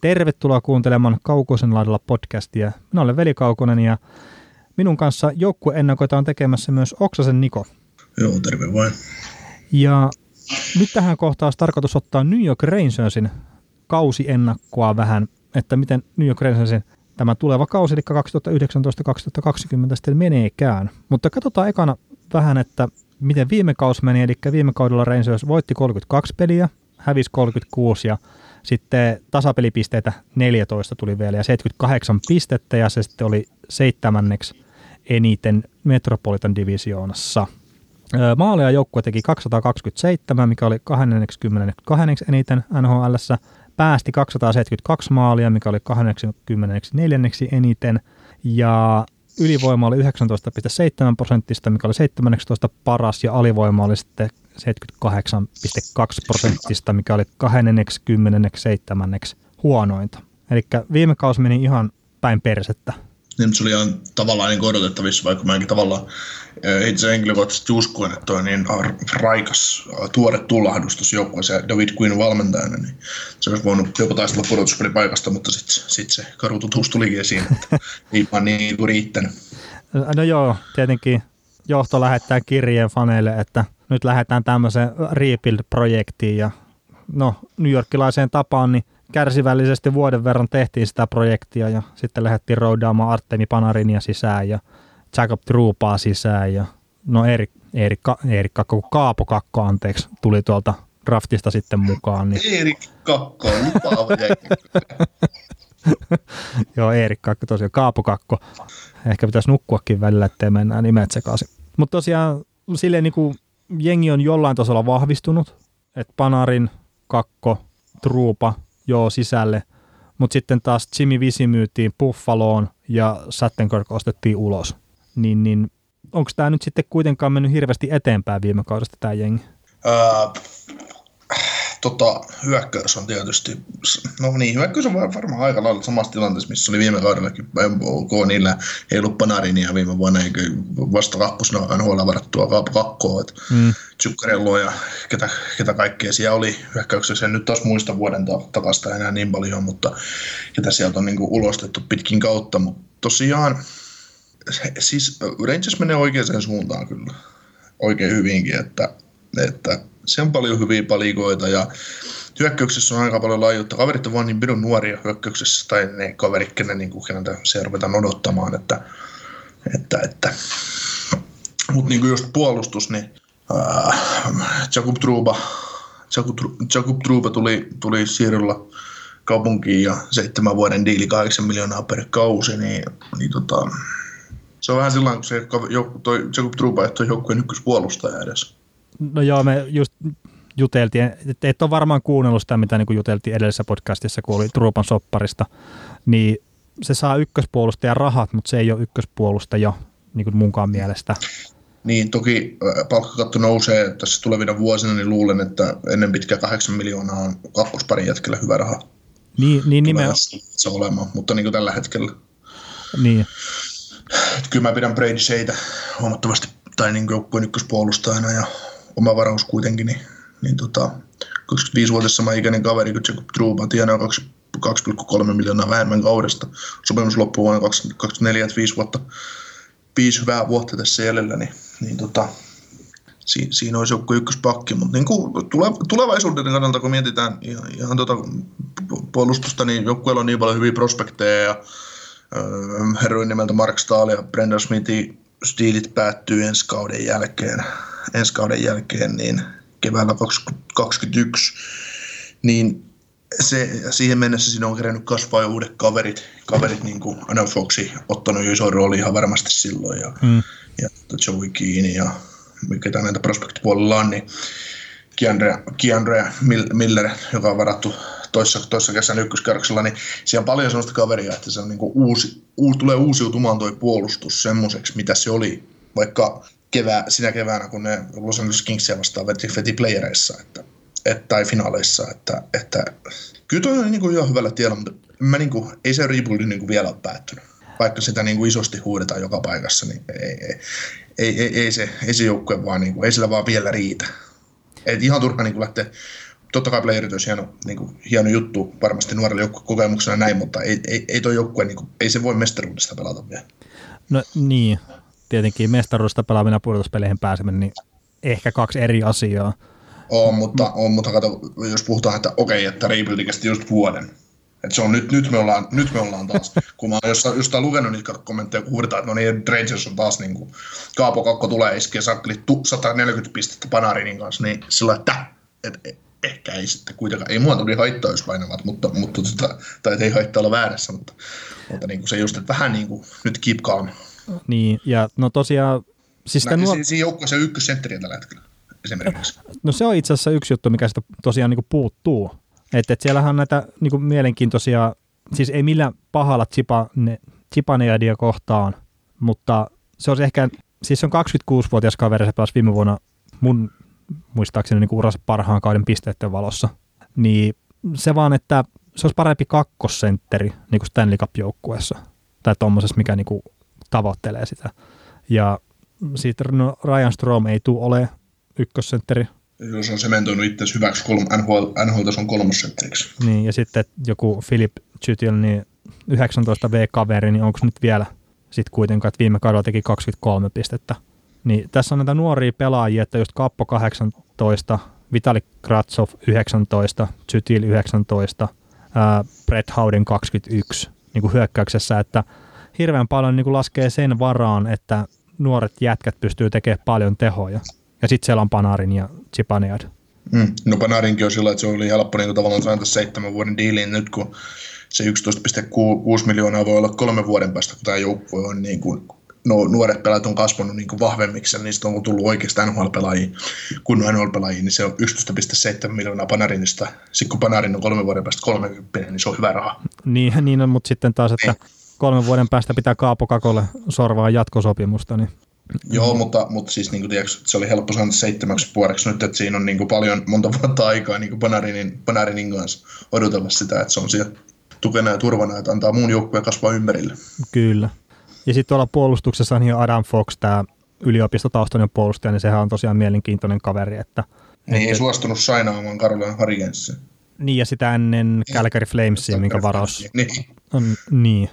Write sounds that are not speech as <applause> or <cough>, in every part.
Tervetuloa kuuntelemaan Kaukosen laidalla podcastia. Minä olen Veli Kaukonen ja minun kanssa joukkueennakoita on tekemässä myös Oksasen Niko. Joo, terve vain. Ja nyt tähän kohtaan olisi tarkoitus ottaa New York Rangersin kausiennakkoa vähän, että miten New York Rangersin tämä tuleva kausi, eli 2019-2020 sitten meneekään. Mutta katsotaan ekana vähän, että miten viime kausi meni, eli viime kaudella Rangers voitti 32 peliä, hävisi 36 ja sitten tasapelipisteitä 14 tuli vielä ja 78 pistettä ja se sitten oli seitsemänneksi eniten Metropolitan Divisioonassa. Maaleja joukkue teki 227, mikä oli 22 eniten NHL. Päästi 272 maalia, mikä oli 84 eniten. Ja ylivoima oli 19,7 prosenttista, mikä oli 17 paras, ja alivoima oli sitten 78,2 prosenttista, mikä oli 27 huonointa. Eli viime kausi meni ihan päin persettä niin se oli ihan tavallaan niin odotettavissa, vaikka mäkin tavallaan itse henkilökohtaisesti uskoin, että toi niin raikas, tuore tullahdus tuossa joukkueessa ja David Quinn valmentajana, niin se olisi voinut jopa taistella pudotuspelipaikasta, mutta sitten sit se karu tutuus tulikin esiin, että <laughs> ei vaan niin kuin riittänyt. No joo, tietenkin johto lähettää kirjeen faneille, että nyt lähdetään tämmöiseen rebuild-projektiin ja no New Yorkilaiseen tapaan, niin kärsivällisesti vuoden verran tehtiin sitä projektia ja sitten lähdettiin roudaamaan Artemi Panarinia sisään ja Jacob Trupaa sisään ja no Erik, Erik, Erik Kakko, Kaapo Kakko anteeksi, tuli tuolta draftista sitten mukaan. Niin... Erik Kakko, <laughs> Joo, Erik Kakko tosiaan, Kaapo Kakko. Ehkä pitäisi nukkuakin välillä, ettei mennä nimet sekaisin. Mutta tosiaan silleen niin kuin jengi on jollain tasolla vahvistunut, että Panarin, Kakko, Truupa, sisälle, mutta sitten taas Jimmy Visi myytiin Buffaloon ja Sattenkirk ostettiin ulos. Niin, niin onko tämä nyt sitten kuitenkaan mennyt hirveästi eteenpäin viime kaudesta tämä jengi? Uh, tota, hyökkäys on tietysti, no niin, hyökkäys on varmaan aika lailla samassa tilanteessa, missä oli viime kaudellakin. OK, niillä ei ollut Panarinia viime vuonna, eikä vasta kakkosena NHL varattua kakkoa, että mm. ja ketä, ketä kaikkea siellä oli hyökkäyksessä. En nyt taas muista vuoden takasta enää niin paljon, mutta ketä sieltä on niin kuin ulostettu pitkin kautta, mutta tosiaan siis Rangers menee oikeaan suuntaan kyllä oikein hyvinkin, että, että se on paljon hyviä palikoita ja hyökkäyksessä on aika paljon laajuutta. Kaverit on vaan niin pidon nuoria hyökkäyksessä, tai ne kaverit, kenen niin keneltä se ruvetaan odottamaan, että, että, että. mutta niin just puolustus, niin äh, Jakub Truba, Jakub, Truba tuli, tuli siirryllä kaupunkiin ja seitsemän vuoden diili 8 miljoonaa per kausi, niin, niin tota, se on vähän sillä kun se, toi Jakub Truba ei ole joukkueen ykköspuolustaja edes. No joo, me just juteltiin, että et ole varmaan kuunnellut sitä, mitä niin juteltiin edellisessä podcastissa, kun oli Truupan sopparista, niin se saa ykköspuolustaja rahat, mutta se ei ole ykköspuolustaja niin kuin munkaan mielestä. Niin, toki palkkakatto nousee tässä tulevina vuosina, niin luulen, että ennen pitkää 8 miljoonaa on kakkosparin jätkellä hyvä raha. Niin, niin nimenomaan. Se olemaan, mutta niin kuin tällä hetkellä. Niin. Kyllä mä pidän Brady Sheitä huomattavasti tai niin joukkueen ykköspuolustajana ja oma varaus kuitenkin, niin, niin tota, 25-vuotias sama ikäinen kaveri kun Jacob Truba tienaa 2,3 miljoonaa vähemmän kaudesta. Sopimus loppuu vuonna 2024, että 5 vuotta, 5 hyvää vuotta tässä jäljellä, niin, niin tota, si, siinä olisi joku ykköspakki, mutta niin kuin tulevaisuuden kannalta, kun mietitään ihan, ihan tota puolustusta, niin joukkueella on niin paljon hyviä prospekteja ja herroin nimeltä Mark Stahl ja Brendan Smithin stiilit päättyy ensi kauden jälkeen ensi kauden jälkeen niin keväällä 2021, niin se, siihen mennessä siinä on kerännyt kasvaa jo uudet kaverit, kaverit niin kuin Anna Foxi ottanut jo iso rooli ihan varmasti silloin ja, mm. ja Joey Keane ja ketä näitä prospektipuolella on, niin Keandre, Keandre Miller, joka on varattu toissa, toissa kesän ykköskerroksella, niin siellä on paljon sellaista kaveria, että se on niin kuin uusi, uu, tulee uusiutumaan tuo puolustus semmoiseksi, mitä se oli vaikka kevää, sinä keväänä, kun ne Los Angeles Kingsia vastaan veti, veti playereissa että, et, tai finaaleissa. Että, että, kyllä toi on niin kuin ihan hyvällä tiellä, mutta mä niin kuin, ei se rebuildi niin kuin vielä ole päättynyt. Vaikka sitä niin kuin isosti huudetaan joka paikassa, niin ei, ei, ei, ei, ei se, ei se joukkue vaan, niin kuin, ei sillä vaan vielä riitä. Et ihan turha niin kuin lähteä totta kai playerit olisi hieno, niin kuin, hieno juttu varmasti nuorelle kokemuksena näin, mutta ei, ei, ei toi joukkue, niin kuin, ei se voi mestaruudesta pelata vielä. No niin, tietenkin mestaruudesta pelaaminen ja pudotuspeleihin pääseminen, niin ehkä kaksi eri asiaa. On, mutta, on, mutta kato, jos puhutaan, että okei, että Rebuildi kesti just vuoden, et se on nyt, nyt, me ollaan, nyt me ollaan taas, kun mä oon jostain, jostain lukenut niitä kommentteja, kun huudetaan, että no niin, Rangers on taas niin kuin, Kaapo Kakko tulee iskeä sakkeli 140 pistettä Panarinin kanssa, niin sillä että, että ehkä ei sitten kuitenkaan, ei mua tuli haittaa, jos painavat, mutta, mutta tota, tai ei haittaa olla väärässä, mutta, mutta niin kuin se just, että vähän niin kuin nyt keep calm. Niin, ja no tosiaan, siis Näin, nuo... Siinä joukkueessa ykkössentteri tällä hetkellä esimerkiksi. No se on itse asiassa yksi juttu, mikä sitä tosiaan niin puuttuu, että et siellähän on näitä niin kuin mielenkiintoisia, siis ei millään pahalla Chipane, Chipaneadia kohtaan, mutta se on ehkä, siis se on 26-vuotias kaveri, se pääsi viime vuonna mun muistaakseni niin uransa parhaan kauden pisteiden valossa, niin se vaan, että se olisi parempi kakkosentteri niin kuin Stanley Cup-joukkueessa tai tuommoisessa, mikä niin kuin tavoittelee sitä. Ja sitten no, Ryan Strom ei tule ole ykkössentteri, jos on sementoinut itse hyväksi kolm, NHL, NHL-tason kolmosentteriksi. Niin, ja sitten joku Philip Chytil, niin 19 V-kaveri, niin onko nyt vielä sitten kuitenkaan, että viime kaudella teki 23 pistettä. Niin tässä on näitä nuoria pelaajia, että just Kappo 18, Vitali Kratsov 19, Chytil 19, ää, Brett Howden 21 niin kuin hyökkäyksessä, että hirveän paljon niin kuin laskee sen varaan, että nuoret jätkät pystyy tekemään paljon tehoja. Ja sitten siellä on Panarin ja Chipaniad. Mm. No Panarinkin on sillä, että se oli helppo niin tavallaan saada seitsemän vuoden diiliin nyt, kun se 11,6 miljoonaa voi olla kolmen vuoden päästä, kun tämä joukkue on niin kuin, no, nuoret pelaajat on kasvanut niin kuin vahvemmiksi ja niistä on tullut oikeastaan NHL-pelaajia, kun NHL-pelaajia, niin se on 11,7 miljoonaa Panarinista. Sitten kun Panarin on kolmen vuoden päästä 30, niin se on hyvä raha. Niin, niin on, mutta sitten taas, että niin. Kolmen vuoden päästä pitää Kaapo Kakolle sorvaa jatkosopimusta, niin Joo, mutta, mutta siis niin kuin, tiedätkö, se oli helppo saada seitsemäksi vuodeksi nyt, että siinä on niin kuin, paljon monta vuotta aikaa niin kuin Panarinin, Panarinin kanssa odotella sitä, että se on siellä tukena ja turvana, että antaa muun joukkueen kasvaa ympärille. Kyllä. Ja sitten tuolla puolustuksessa niin Adam Fox, tämä yliopistotaustainen puolustaja, niin sehän on tosiaan mielenkiintoinen kaveri. Että, niin, että, ei suostunut sainaamaan Carolina Hurricanesia. Niin, ja sitä ennen Calgary Flamesia, minkä varaus niin. on. Niin.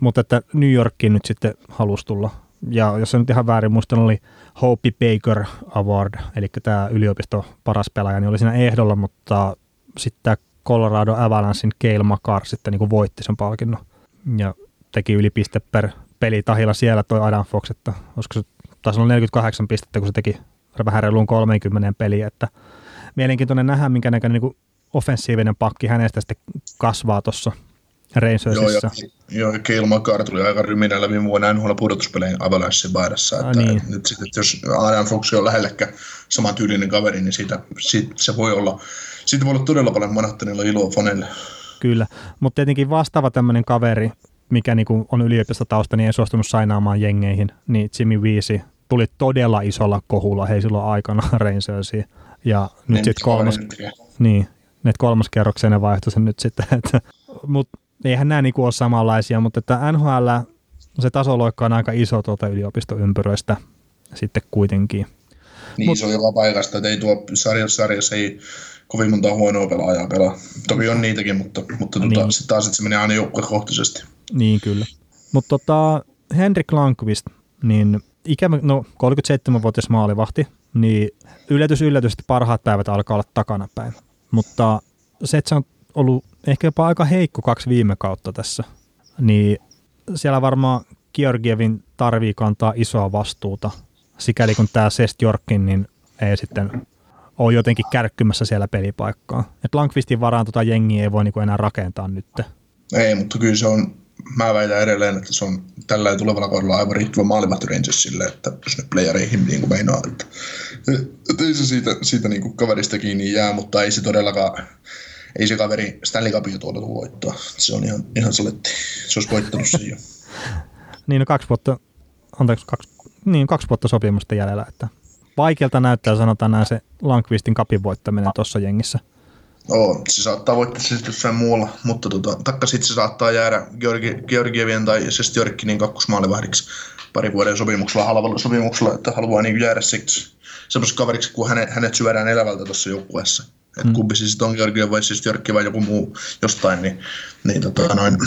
Mutta että New Yorkiin nyt sitten halusi tulla. Ja jos se nyt ihan väärin muistan, oli Hopi Baker Award, eli tämä yliopisto paras pelaaja, niin oli siinä ehdolla, mutta sitten tämä Colorado Avalanchein Cale Makar sitten niin kuin voitti sen palkinnon. Ja teki yli piste per peli tahilla siellä toi Adam Fox, että olisiko se olla 48 pistettä, kun se teki vähän reiluun 30 peliä, että mielenkiintoinen nähdä, minkä näköinen niin offensiivinen pakki hänestä sitten kasvaa tuossa Rangersissa. Joo, ja Keil Makar tuli aika ryminällä viime vuonna NHL pudotuspeleihin Avalanche baidassa. Että niin. Nyt sitten, että jos Adam Fox on lähellekään saman tyylinen kaveri, niin siitä, siitä, se voi olla, siitä voi olla todella paljon Manhattanilla iloa fanelle. Kyllä, mutta tietenkin vastaava tämmöinen kaveri, mikä niinku on yliopistotausta, niin ei suostunut sainaamaan jengeihin, niin Jimmy Viisi tuli todella isolla kohulla hei silloin aikana <laughs> Rangersiin. Ja nyt sitten kolmas, niin, kolmas kerrokseen vaihtoi sen nyt sitten, että, mutta eihän nämä niinku ole samanlaisia, mutta että NHL, se tasoloikka on aika iso tuolta yliopistoympyröistä sitten kuitenkin. Niin Mut, iso joka paikasta, että ei tuo sarjassa, sarjassa ei kovin monta huonoa pelaajaa pelaa. Toki on niitäkin, mutta, mutta tuota, niin. sitten taas että se menee aina joukkuekohtaisesti. Niin kyllä. Mutta tota, Henrik Lankvist, niin ikävä, no 37-vuotias maalivahti, niin yllätys yllätys, että parhaat päivät alkaa olla takana päin. Mutta se, että se on ollut ehkä jopa aika heikko kaksi viime kautta tässä, niin siellä varmaan Georgievin tarvii kantaa isoa vastuuta, sikäli kun tämä Sest Jorkin niin ei sitten ole jotenkin kärkkymässä siellä pelipaikkaa. Et Lankvistin varaan tota jengiä ei voi niinku enää rakentaa nyt. Ei, mutta kyllä se on, mä väitän edelleen, että se on tällä tulevalla kaudella aivan riittävä maalivahti Rangersille, että jos ne playereihin niin kuin meinaa, että, että ei se siitä, siitä niin kuin kaverista kiinni jää, mutta ei se todellakaan, ei se kaveri Stanley Cupia tuolla tule voittaa. Se on ihan, ihan saletti. Se olisi voittanut sen jo. <laughs> niin, no kaksi vuotta, anteeksi, kaksi, niin, kaksi vuotta sopimusta jäljellä, että vaikealta näyttää sanotaan näin se Lankvistin kapin voittaminen tuossa jengissä. Oo, se saattaa voittaa se sitten jossain muulla, mutta tota, takka sitten se saattaa jäädä Georgi, Georgievien tai Sestjorkkinin kakkosmaalivahdiksi pari vuoden sopimuksella, halvalla sopimuksella, että haluaa niin jäädä siksi semmoisessa kaveriksi, kun hänet, hänet syödään elävältä tuossa joukkueessa että mm. kumpi siis on Georgia vai siis Jörkki vai joku muu jostain, niin, niin, tota, noin,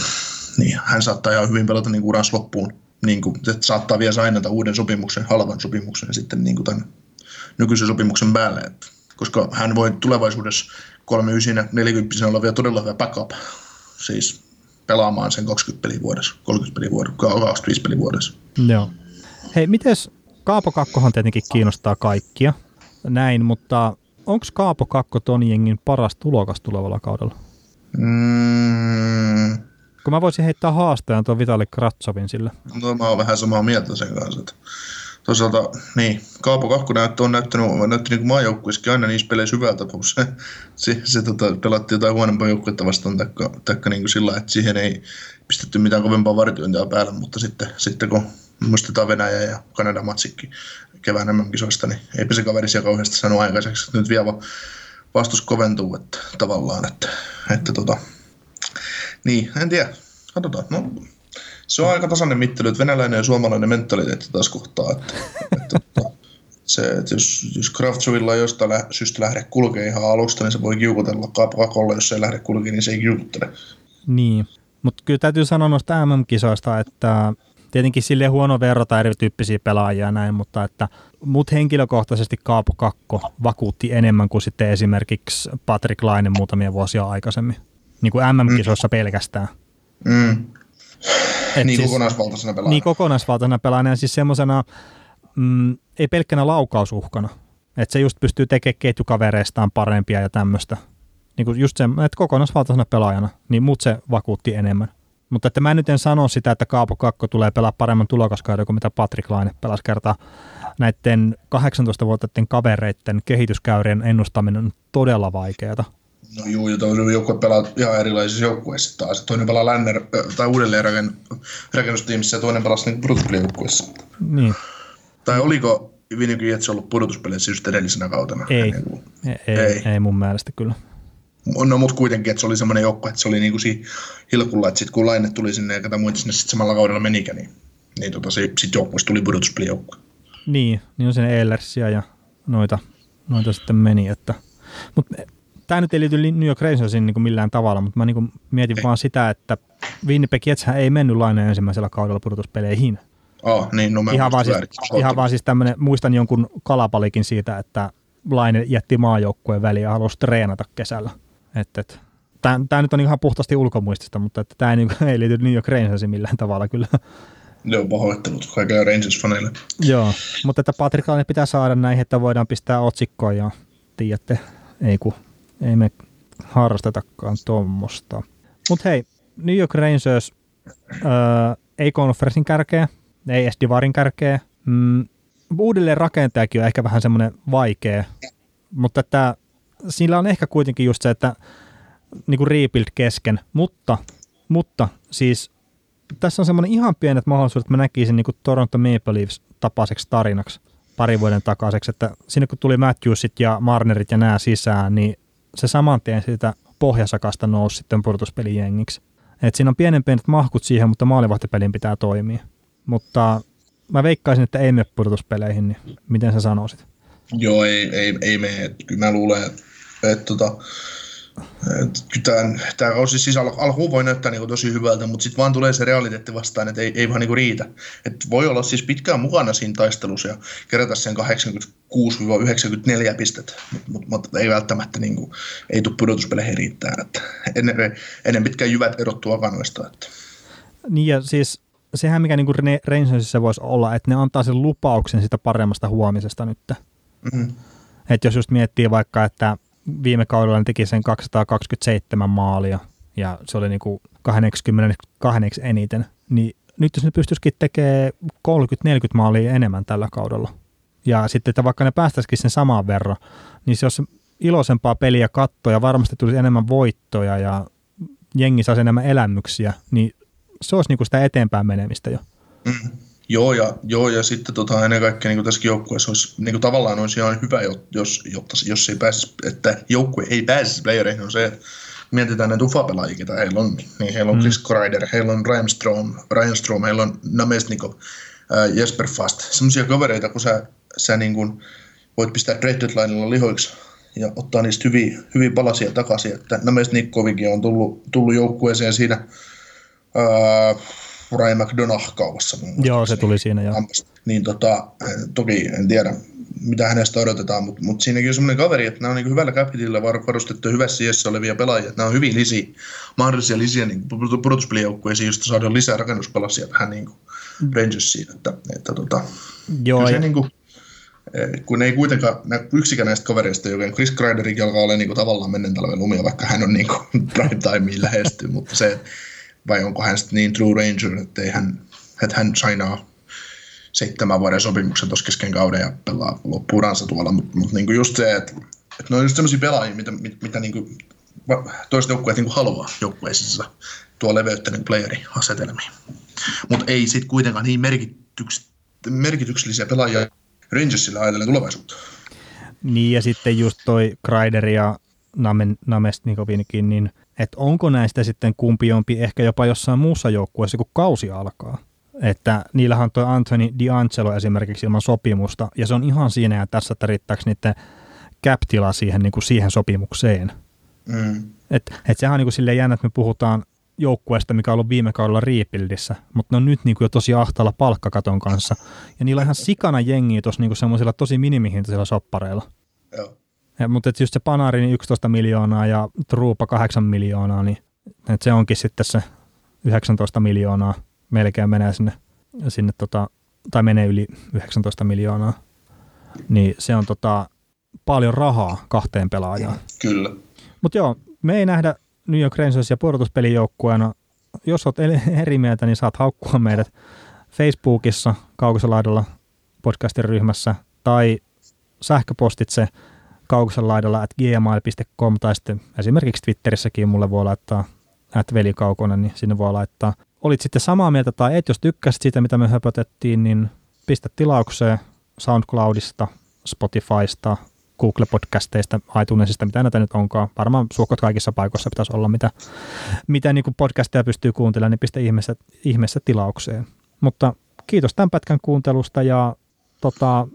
niin hän saattaa ihan hyvin pelata niin uransa loppuun. Niin kuin, että saattaa vielä sainata uuden sopimuksen, halvan sopimuksen sitten niin kuin tämän nykyisen sopimuksen päälle. Että, koska hän voi tulevaisuudessa 39 40 olla vielä todella hyvä backup. Siis pelaamaan sen 20 peliä vuodessa, 30 peliä vuodessa, 25 peliä vuodessa. Joo. Hei, mites Kaapo Kakkohan tietenkin kiinnostaa kaikkia, näin, mutta onko Kaapo Kakko ton jengin paras tulokas tulevalla kaudella? Mm. Kun mä voisin heittää haastajan tuon Vitali Kratsovin sille. No mä oon vähän samaa mieltä sen kanssa, että toisaalta, niin, Kaapo Kakko näyttö, on näyttänyt, näytti niin maajoukkuissakin aina niissä peleissä hyvältä, kun se, se, se tota, pelattiin jotain huonompaa joukkuetta vastaan, taikka, taikka niin kuin sillä, että siihen ei pistetty mitään kovempaa vartiointia päälle, mutta sitten, sitten kun muistetaan Venäjä ja Kanada matsikki kevään MM-kisoista, niin eipä se kaveri siellä kauheasti sanonut aikaiseksi. Nyt vielä vastus koventuu, että tavallaan, että, että tota, niin, en tiedä, katsotaan. No, se on aika tasainen mittely, että venäläinen ja suomalainen mentaliteetti taas kohtaa. Että, että, että se, että jos, jos Kraftsovilla ei jostain lä- syystä lähde kulkee ihan alusta, niin se voi kiukutella kapakolle, jos se ei lähde kulkee, niin se ei kiukuttele. Niin, mutta kyllä täytyy sanoa noista MM-kisoista, että tietenkin sille huono verrata erityyppisiä pelaajia ja näin, mutta että mut henkilökohtaisesti Kaapo Kakko vakuutti enemmän kuin sitten esimerkiksi Patrick Laine muutamia vuosia aikaisemmin. Niin kuin MM-kisoissa mm. pelkästään. Mm. Et niin siis, kokonaisvaltaisena pelaajana. Niin kokonaisvaltaisena pelaajana ja siis semmoisena, mm, ei pelkkänä laukausuhkana. Että se just pystyy tekemään ketjukavereistaan parempia ja tämmöistä. Niin kuin just se, että kokonaisvaltaisena pelaajana, niin mut se vakuutti enemmän. Mutta että mä nyt en sano sitä, että Kaapo Kakko tulee pelaa paremman tulokaskauden kuin mitä Patrick Laine pelasi kertaa. Näiden 18-vuotiaiden kavereiden kehityskäyrien ennustaminen on todella vaikeaa. No juu, ja toinen joukkue pelaa ihan erilaisissa joukkueissa taas. Toinen pelaa Länner, tai uudelleen rakennustiimissä ja toinen pelaa niin pudotuspelijoukkueessa. Niin. Tai oliko Vinny Jets ollut pudotuspeleissä just edellisenä kautena? Ei, ei, ei, ei mun mielestä kyllä. No, mutta kuitenkin, että se oli semmoinen joukkue, että se oli niinku si hilkulla, että sitten kun Laine tuli sinne ja ketä muita sinne sitten samalla kaudella menikään, niin, niin tota, se, sitten joukkueessa tuli pudotuspelijoukkue. Niin, niin on sen Eilersia ja noita, noita sitten meni, että mutta tämä nyt ei liity New York Rangersiin niin millään tavalla, mutta mä niin mietin ei. vaan sitä, että Winnipeg Jetshän ei mennyt laineen ensimmäisellä kaudella pudotuspeleihin. Oh, niin, no ihan, vaan siis, ihan vaan siis tämmöinen, muistan jonkun kalapalikin siitä, että Laine jätti maajoukkueen väliin ja halusi treenata kesällä. Että, et, tämä nyt on ihan puhtaasti ulkomuistista, mutta että tämä ei, niin, <laughs> ei liity New York Rangersiin millään tavalla kyllä. Joo, pahoittelut kaikille Rangers-faneille. Joo, mutta että Patrick Laine pitää saada näihin, että voidaan pistää otsikkoon ja tiedätte, ei kun ei me harrastetakaan tuommoista. Mutta hei, New York Rangers öö, ei konferenssin kärkeä, ei edes Divarin kärkeä. Mm, uudelleen rakentajakin on ehkä vähän semmoinen vaikea, mutta että sillä on ehkä kuitenkin just se, että niin kuin rebuild kesken, mutta, mutta siis tässä on semmoinen ihan pienet mahdollisuudet, että mä näkisin niin kuin Toronto Maple Leafs tapaiseksi tarinaksi pari vuoden takaiseksi, että sinne kun tuli Matthewsit ja Marnerit ja nämä sisään, niin se saman tien siitä pohjasakasta nousi sitten pudotuspelijengiksi. Et siinä on pienen pienet mahkut siihen, mutta maalivahtipelin pitää toimia. Mutta mä veikkaisin, että ei mene pudotuspeleihin, niin miten sä sanoisit? Joo, ei, ei, ei mene. Kyllä mä luulen, että, että tota, Tämä, kausi siis al- alkuun voi näyttää niin tosi hyvältä, mutta sitten vaan tulee se realiteetti vastaan, että ei, ei vaan niin riitä. Et voi olla siis pitkään mukana siinä taistelussa ja kerätä sen 86-94 pistettä, mutta mut, mut, ei välttämättä niin kuin, ei tule pudotuspeleihin riittää. Ennen, ennen pitkään jyvät erottuu akanoista. Että. Niin ja siis sehän mikä niin Rangersissa voisi olla, että ne antaa sen lupauksen sitä paremmasta huomisesta nyt. Mm-hmm. Että jos just miettii vaikka, että viime kaudella ne teki sen 227 maalia ja se oli niin kuin 82 eniten, niin nyt jos ne pystyisikin tekemään 30-40 maalia enemmän tällä kaudella, ja sitten, että vaikka ne päästäisikin sen samaan verran, niin se olisi iloisempaa peliä kattoja, varmasti tulisi enemmän voittoja ja jengi saisi enemmän elämyksiä, niin se olisi niin kuin sitä eteenpäin menemistä jo. Mm. Joo, ja, joo, ja sitten tota, ennen kaikkea niin tässä joukkueessa olisi niin kuin tavallaan olisi ihan hyvä, jos, jotta, jos ei pääsisi, että joukkue ei pääsisi playereihin, on se, että mietitään näitä ufa-pelaajia, ketä heillä on, niin heillä on mm. Chris Kreider, heillä on Ryan Strom, Ryan Strom heillä on Namestnikov, äh, Jesper Fast, semmoisia kavereita, kun sä, sä niin kuin voit pistää trade deadlinella lihoiksi ja ottaa niistä hyviä, hyviä palasia takaisin. Että Names Nikkovikin on tullut, tullut joukkueeseen siinä ää, Ryan McDonough kaupassa. Joo, se tuli siinä jo. Niin tota, toki en tiedä, mitä hänestä odotetaan, mutta, mutta siinäkin on semmoinen kaveri, että nämä on niin hyvällä capitilla varustettu hyvässä iässä olevia pelaajia, että nämä on hyvin lisi, mahdollisia lisiä niin pudotuspelijoukkueisiin, josta saadaan lisää rakennuspalasia tähän niin Rangersiin, että, että tota, Joo, se ja... niin kuin, kun ei kuitenkaan, yksikään näistä kavereista, joka Chris Kreiderkin alkaa olla niin kuin, tavallaan menneen talven lumia, vaikka hän on <laughs> niin kuin, prime timeen lähestyy, mutta se, vai onko hän sitten niin true ranger, että, hän, että hän sainaa seitsemän vuoden sopimuksen tuossa kesken kauden ja pelaa loppuuransa tuolla, mutta mut niinku just se, että et ne on just sellaisia pelaajia, mitä, mit, mitä niinku toiset joukkueet niinku haluaa joukkueisissa tuo leveyttä niin playeri-asetelmiin. Mutta ei sitten kuitenkaan niin merkityks, merkityksellisiä pelaajia Rangersilla ajatellen tulevaisuutta. Niin ja sitten just toi Kreider ja Namen, niin että onko näistä sitten kumpi jompi ehkä jopa jossain muussa joukkueessa, kun kausi alkaa? Että niillähän on toi Anthony D'Angelo esimerkiksi ilman sopimusta, ja se on ihan siinä ja tässä, että riittääkö niiden cap siihen, niin kuin siihen sopimukseen. Mm. Et, et sehän on niin kuin silleen jännä, että me puhutaan joukkueesta, mikä on ollut viime kaudella Rebuildissä, mutta ne on nyt niin kuin jo tosi ahtaalla palkkakaton kanssa. Ja niillä on ihan sikana jengiä tuossa niin semmoisilla tosi minimihintaisilla soppareilla. Joo. Ja, mutta just se Panari niin 11 miljoonaa ja Truupa 8 miljoonaa, niin että se onkin sitten se 19 miljoonaa melkein menee sinne, sinne tota, tai menee yli 19 miljoonaa. Niin se on tota, paljon rahaa kahteen pelaajaan. Kyllä. Mutta joo, me ei nähdä New York Rangersia pudotuspelijoukkueena. Jos olet eri mieltä, niin saat haukkua meidät Facebookissa kaukoselaidalla podcastin ryhmässä tai sähköpostitse kaukoselaidalla at gmail.com tai sitten esimerkiksi Twitterissäkin mulle voi laittaa at velikaukonen, niin sinne voi laittaa. Olit sitten samaa mieltä tai et, jos tykkäsit siitä, mitä me höpötettiin, niin pistä tilaukseen SoundCloudista, Spotifysta, Google-podcasteista, iTunesista, mitä näitä nyt onkaan. Varmaan suhkot kaikissa paikoissa pitäisi olla, mitä, mitä niin podcasteja pystyy kuuntelemaan, niin pistä ihmeessä, ihmeessä tilaukseen. Mutta kiitos tämän pätkän kuuntelusta ja tota,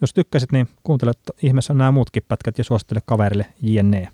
jos tykkäsit, niin kuuntele ihmeessä nämä muutkin pätkät ja suosittele kaverille jne.